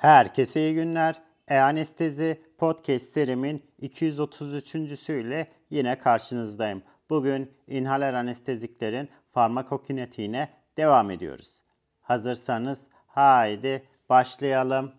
Herkese iyi günler. E-Anestezi Podcast serimin 233.süyle yine karşınızdayım. Bugün inhaler anesteziklerin farmakokinetiğine devam ediyoruz. Hazırsanız haydi başlayalım.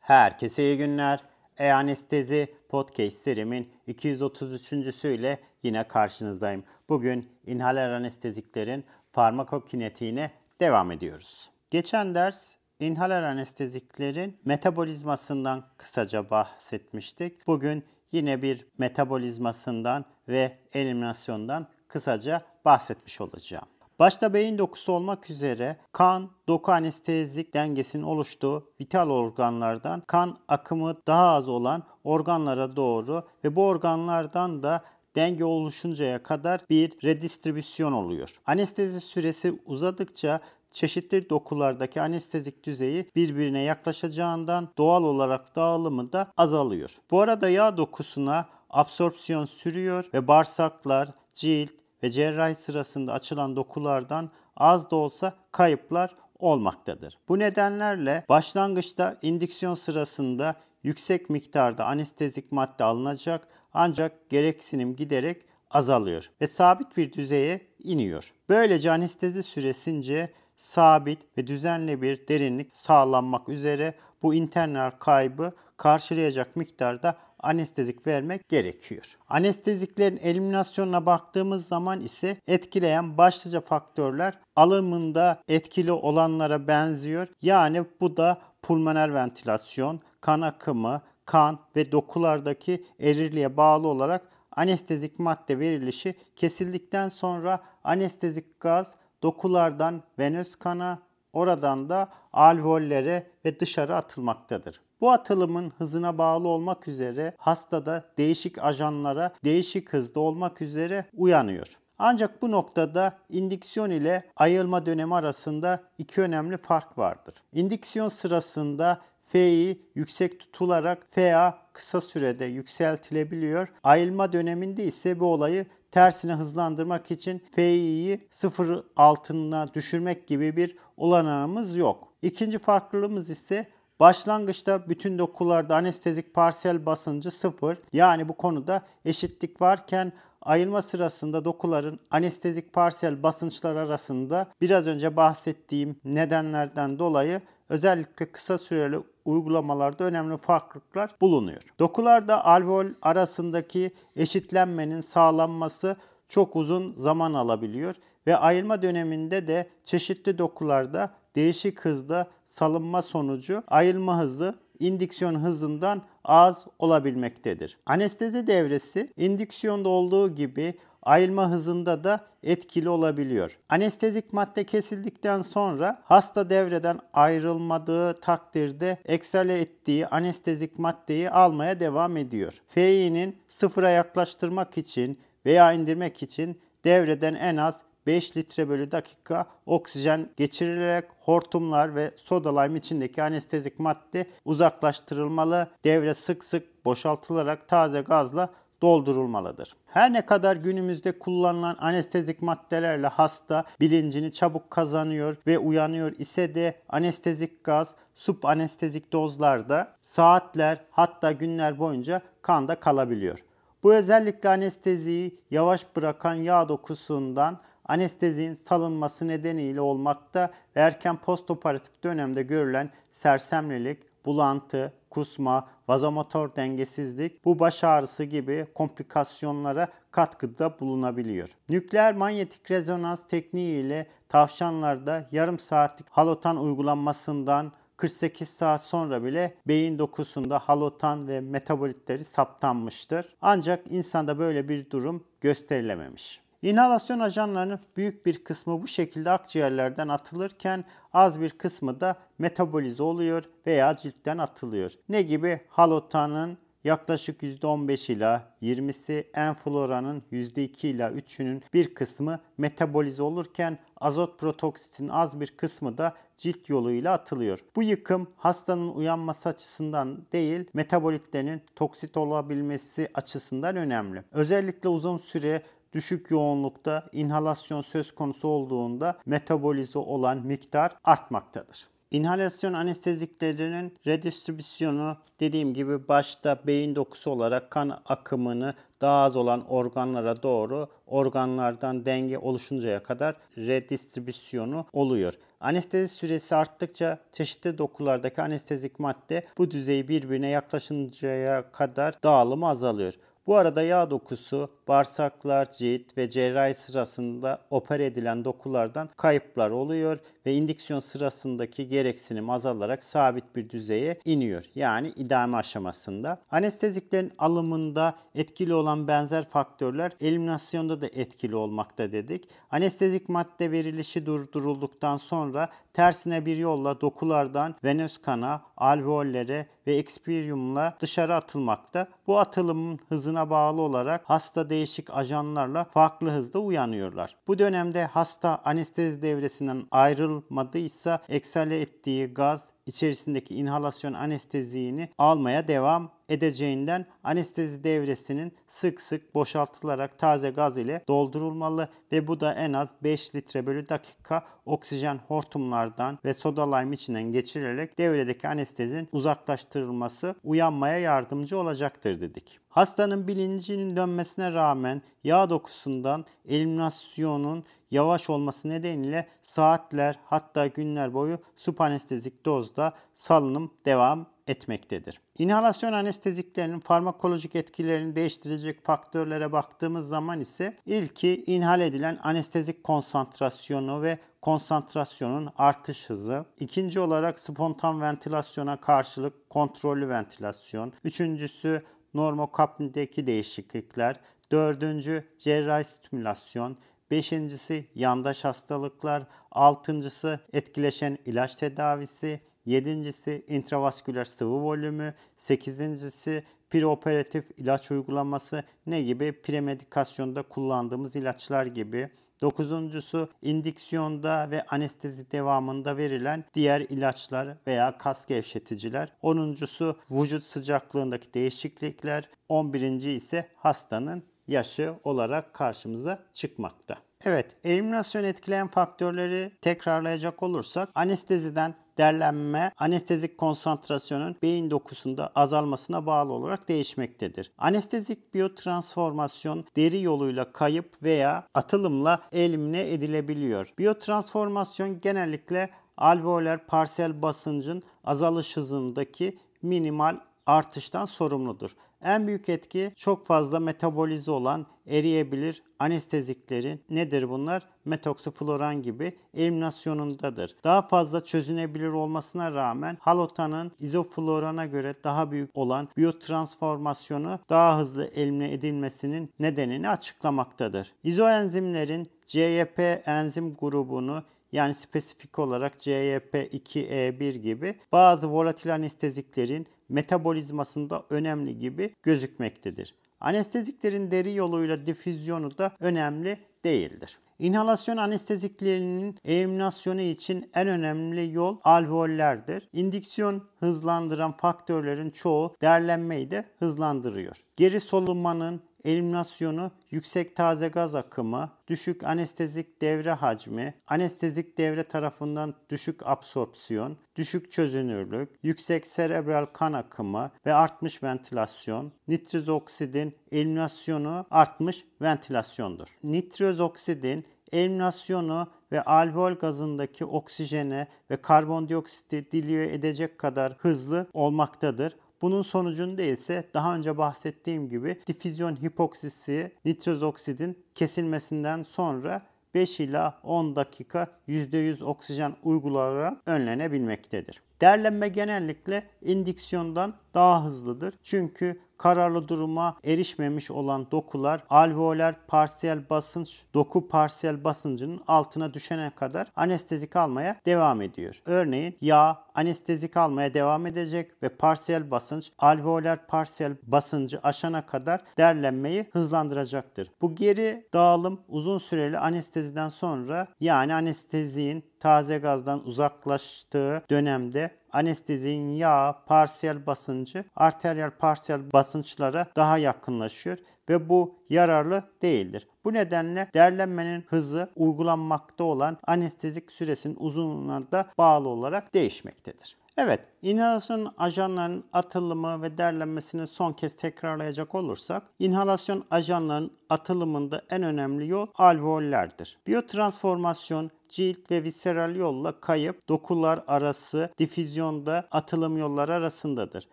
Herkese iyi günler. E-Anestezi Podcast serimin 233.süyle yine karşınızdayım. Bugün inhaler anesteziklerin farmakokinetiğine devam ediyoruz. Geçen ders inhaler anesteziklerin metabolizmasından kısaca bahsetmiştik. Bugün yine bir metabolizmasından ve eliminasyondan kısaca bahsetmiş olacağım. Başta beyin dokusu olmak üzere kan, doku anestezik dengesinin oluştuğu vital organlardan kan akımı daha az olan organlara doğru ve bu organlardan da denge oluşuncaya kadar bir redistribüsyon oluyor. Anestezi süresi uzadıkça çeşitli dokulardaki anestezik düzeyi birbirine yaklaşacağından doğal olarak dağılımı da azalıyor. Bu arada yağ dokusuna absorpsiyon sürüyor ve bağırsaklar, cilt, ve cerrahi sırasında açılan dokulardan az da olsa kayıplar olmaktadır. Bu nedenlerle başlangıçta indüksiyon sırasında yüksek miktarda anestezik madde alınacak ancak gereksinim giderek azalıyor ve sabit bir düzeye iniyor. Böylece anestezi süresince sabit ve düzenli bir derinlik sağlanmak üzere bu internal kaybı karşılayacak miktarda anestezik vermek gerekiyor. Anesteziklerin eliminasyonuna baktığımız zaman ise etkileyen başlıca faktörler alımında etkili olanlara benziyor. Yani bu da pulmoner ventilasyon, kan akımı, kan ve dokulardaki erirliğe bağlı olarak anestezik madde verilişi kesildikten sonra anestezik gaz dokulardan venöz kana, oradan da alveollere ve dışarı atılmaktadır. Bu atılımın hızına bağlı olmak üzere hastada değişik ajanlara değişik hızda olmak üzere uyanıyor. Ancak bu noktada indiksiyon ile ayılma dönemi arasında iki önemli fark vardır. İndiksiyon sırasında F'i yüksek tutularak FA kısa sürede yükseltilebiliyor. Ayılma döneminde ise bu olayı tersine hızlandırmak için Fi'yi sıfır altına düşürmek gibi bir olanağımız yok. İkinci farklılığımız ise Başlangıçta bütün dokularda anestezik parsiyel basıncı sıfır. Yani bu konuda eşitlik varken ayılma sırasında dokuların anestezik parsiyel basınçlar arasında biraz önce bahsettiğim nedenlerden dolayı özellikle kısa süreli uygulamalarda önemli farklılıklar bulunuyor. Dokularda alveol arasındaki eşitlenmenin sağlanması çok uzun zaman alabiliyor ve ayılma döneminde de çeşitli dokularda değişik hızda salınma sonucu ayılma hızı indüksiyon hızından az olabilmektedir. Anestezi devresi indüksiyonda olduğu gibi ayılma hızında da etkili olabiliyor. Anestezik madde kesildikten sonra hasta devreden ayrılmadığı takdirde eksale ettiği anestezik maddeyi almaya devam ediyor. FI'nin sıfıra yaklaştırmak için veya indirmek için devreden en az 5 litre bölü dakika oksijen geçirilerek hortumlar ve soda lime içindeki anestezik madde uzaklaştırılmalı. Devre sık sık boşaltılarak taze gazla doldurulmalıdır. Her ne kadar günümüzde kullanılan anestezik maddelerle hasta bilincini çabuk kazanıyor ve uyanıyor ise de anestezik gaz subanestezik dozlarda saatler hatta günler boyunca kanda kalabiliyor. Bu özellikle anesteziyi yavaş bırakan yağ dokusundan anestezinin salınması nedeniyle olmakta ve erken postoperatif dönemde görülen sersemlilik, bulantı, kusma, vazomotor dengesizlik, bu baş ağrısı gibi komplikasyonlara katkıda bulunabiliyor. Nükleer manyetik rezonans tekniği ile tavşanlarda yarım saatlik halotan uygulanmasından 48 saat sonra bile beyin dokusunda halotan ve metabolitleri saptanmıştır. Ancak insanda böyle bir durum gösterilememiş. İnhalasyon ajanlarının büyük bir kısmı bu şekilde akciğerlerden atılırken az bir kısmı da metabolize oluyor veya ciltten atılıyor. Ne gibi halotanın yaklaşık %15 ila 20'si enfloranın %2 ila 3'ünün bir kısmı metabolize olurken azot protoksitin az bir kısmı da cilt yoluyla atılıyor. Bu yıkım hastanın uyanması açısından değil, metabolitlerin toksit olabilmesi açısından önemli. Özellikle uzun süre düşük yoğunlukta inhalasyon söz konusu olduğunda metabolize olan miktar artmaktadır. İnhalasyon anesteziklerinin redistribüsyonu dediğim gibi başta beyin dokusu olarak kan akımını daha az olan organlara doğru organlardan denge oluşuncaya kadar redistribüsyonu oluyor. Anestezi süresi arttıkça çeşitli dokulardaki anestezik madde bu düzeyi birbirine yaklaşıncaya kadar dağılımı azalıyor. Bu arada yağ dokusu, bağırsaklar, cilt ve cerrahi sırasında oper edilen dokulardan kayıplar oluyor ve indüksiyon sırasındaki gereksinim azalarak sabit bir düzeye iniyor. Yani idame aşamasında. Anesteziklerin alımında etkili olan benzer faktörler eliminasyonda da etkili olmakta dedik. Anestezik madde verilişi durdurulduktan sonra tersine bir yolla dokulardan venöz kana, alveollere ve ekspiriumla dışarı atılmakta. Bu atılımın hızına bağlı olarak hasta değişik ajanlarla farklı hızda uyanıyorlar. Bu dönemde hasta anestezi devresinden ayrılmadıysa eksale ettiği gaz içerisindeki inhalasyon anesteziğini almaya devam edeceğinden anestezi devresinin sık sık boşaltılarak taze gaz ile doldurulmalı ve bu da en az 5 litre bölü dakika oksijen hortumlardan ve soda lime içinden geçirilerek devredeki anestezinin uzaklaştırılması uyanmaya yardımcı olacaktır dedik. Hastanın bilincinin dönmesine rağmen yağ dokusundan eliminasyonun yavaş olması nedeniyle saatler hatta günler boyu supanestezik dozda salınım devam etmektedir. İnhalasyon anesteziklerinin farmakolojik etkilerini değiştirecek faktörlere baktığımız zaman ise ilki inhal edilen anestezik konsantrasyonu ve konsantrasyonun artış hızı. İkinci olarak spontan ventilasyona karşılık kontrollü ventilasyon. Üçüncüsü normokapnideki değişiklikler. Dördüncü cerrahi stimülasyon. Beşincisi yandaş hastalıklar. Altıncısı etkileşen ilaç tedavisi. Yedincisi intravasküler sıvı volümü. Sekizincisi preoperatif ilaç uygulaması ne gibi premedikasyonda kullandığımız ilaçlar gibi. Dokuzuncusu indiksiyonda ve anestezi devamında verilen diğer ilaçlar veya kas gevşeticiler. Onuncusu vücut sıcaklığındaki değişiklikler. On birinci ise hastanın yaşı olarak karşımıza çıkmakta. Evet, eliminasyon etkileyen faktörleri tekrarlayacak olursak anesteziden derlenme anestezik konsantrasyonun beyin dokusunda azalmasına bağlı olarak değişmektedir. Anestezik biyotransformasyon deri yoluyla kayıp veya atılımla elimine edilebiliyor. Biyotransformasyon genellikle alveoler parsel basıncın azalış hızındaki minimal artıştan sorumludur. En büyük etki çok fazla metabolize olan eriyebilir anesteziklerin nedir bunlar? Metoksifloran gibi eliminasyonundadır. Daha fazla çözünebilir olmasına rağmen halotanın izoflorana göre daha büyük olan biyotransformasyonu daha hızlı elimine edilmesinin nedenini açıklamaktadır. İzoenzimlerin CYP enzim grubunu yani spesifik olarak CYP2E1 gibi bazı volatil anesteziklerin metabolizmasında önemli gibi gözükmektedir. Anesteziklerin deri yoluyla difüzyonu da önemli değildir. İnhalasyon anesteziklerinin eliminasyonu için en önemli yol alveollerdir. İndüksiyon hızlandıran faktörlerin çoğu derlenmeyi de hızlandırıyor. Geri solunmanın eliminasyonu yüksek taze gaz akımı, düşük anestezik devre hacmi, anestezik devre tarafından düşük absorpsiyon, düşük çözünürlük, yüksek serebral kan akımı ve artmış ventilasyon, nitroz oksidin eliminasyonu artmış ventilasyondur. Nitroz oksidin eliminasyonu ve alveol gazındaki oksijene ve karbondioksiti dilüye edecek kadar hızlı olmaktadır. Bunun sonucunda ise daha önce bahsettiğim gibi difüzyon hipoksisi nitroz oksidin kesilmesinden sonra 5 ila 10 dakika %100 oksijen uygulanarak önlenebilmektedir. Derlenme genellikle indüksiyondan daha hızlıdır. Çünkü kararlı duruma erişmemiş olan dokular alveoler parsiyel basınç, doku parsiyel basıncının altına düşene kadar anestezik almaya devam ediyor. Örneğin yağ anestezik almaya devam edecek ve parsiyel basınç alveoler parsiyel basıncı aşana kadar derlenmeyi hızlandıracaktır. Bu geri dağılım uzun süreli anesteziden sonra yani anesteziğin taze gazdan uzaklaştığı dönemde anestezinin yağ, parsiyel basıncı, arteriyel parsiyel basınçlara daha yakınlaşıyor ve bu yararlı değildir. Bu nedenle derlenmenin hızı uygulanmakta olan anestezik süresinin uzunluğuna da bağlı olarak değişmektedir. Evet, inhalasyon ajanlarının atılımı ve derlenmesini son kez tekrarlayacak olursak, inhalasyon ajanlarının atılımında en önemli yol alveollerdir. Biyotransformasyon cilt ve visceral yolla kayıp dokular arası difüzyonda atılım yolları arasındadır.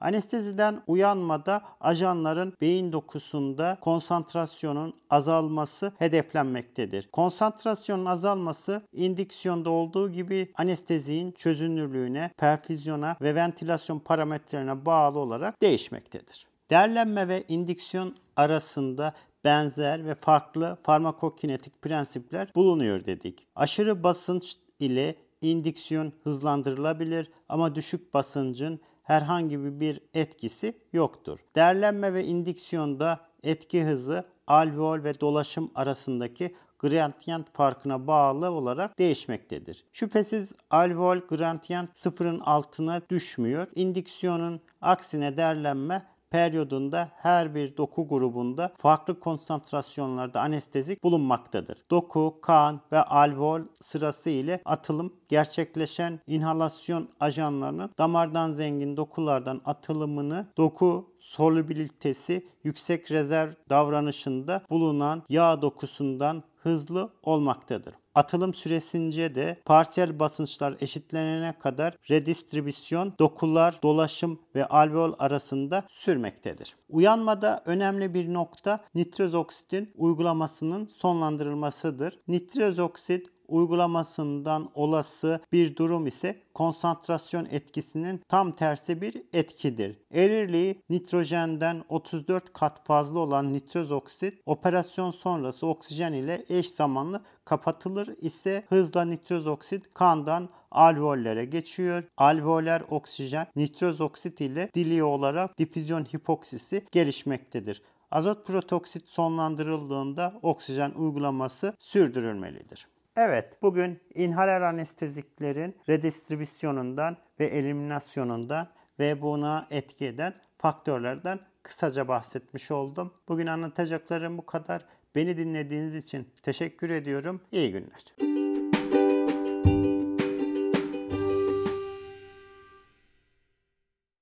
Anesteziden uyanmada ajanların beyin dokusunda konsantrasyonun azalması hedeflenmektedir. Konsantrasyonun azalması indüksiyonda olduğu gibi anesteziğin çözünürlüğüne, perfüzyona ve ventilasyon parametrelerine bağlı olarak değişmektedir. Derlenme ve indüksiyon arasında benzer ve farklı farmakokinetik prensipler bulunuyor dedik. Aşırı basınç ile indüksiyon hızlandırılabilir ama düşük basıncın herhangi bir etkisi yoktur. Derlenme ve indüksiyonda etki hızı alveol ve dolaşım arasındaki gradient farkına bağlı olarak değişmektedir. Şüphesiz alveol gradient sıfırın altına düşmüyor. İndüksiyonun aksine derlenme periyodunda her bir doku grubunda farklı konsantrasyonlarda anestezik bulunmaktadır. Doku, kan ve alveol sırası ile atılım gerçekleşen inhalasyon ajanlarının damardan zengin dokulardan atılımını doku solubilitesi yüksek rezerv davranışında bulunan yağ dokusundan hızlı olmaktadır. Atılım süresince de parsiyel basınçlar eşitlenene kadar redistribüsyon, dokular, dolaşım ve alveol arasında sürmektedir. Uyanmada önemli bir nokta nitroz oksitin uygulamasının sonlandırılmasıdır. Nitroz oksit uygulamasından olası bir durum ise konsantrasyon etkisinin tam tersi bir etkidir. Erirliği nitrojenden 34 kat fazla olan nitroz oksit operasyon sonrası oksijen ile eş zamanlı kapatılır ise hızla nitroz oksit kandan alveollere geçiyor. Alveoller oksijen nitroz oksit ile dili olarak difüzyon hipoksisi gelişmektedir. Azot protoksit sonlandırıldığında oksijen uygulaması sürdürülmelidir. Evet, bugün inhaler anesteziklerin redistribüsyonundan ve eliminasyonundan ve buna etki eden faktörlerden kısaca bahsetmiş oldum. Bugün anlatacaklarım bu kadar. Beni dinlediğiniz için teşekkür ediyorum. İyi günler.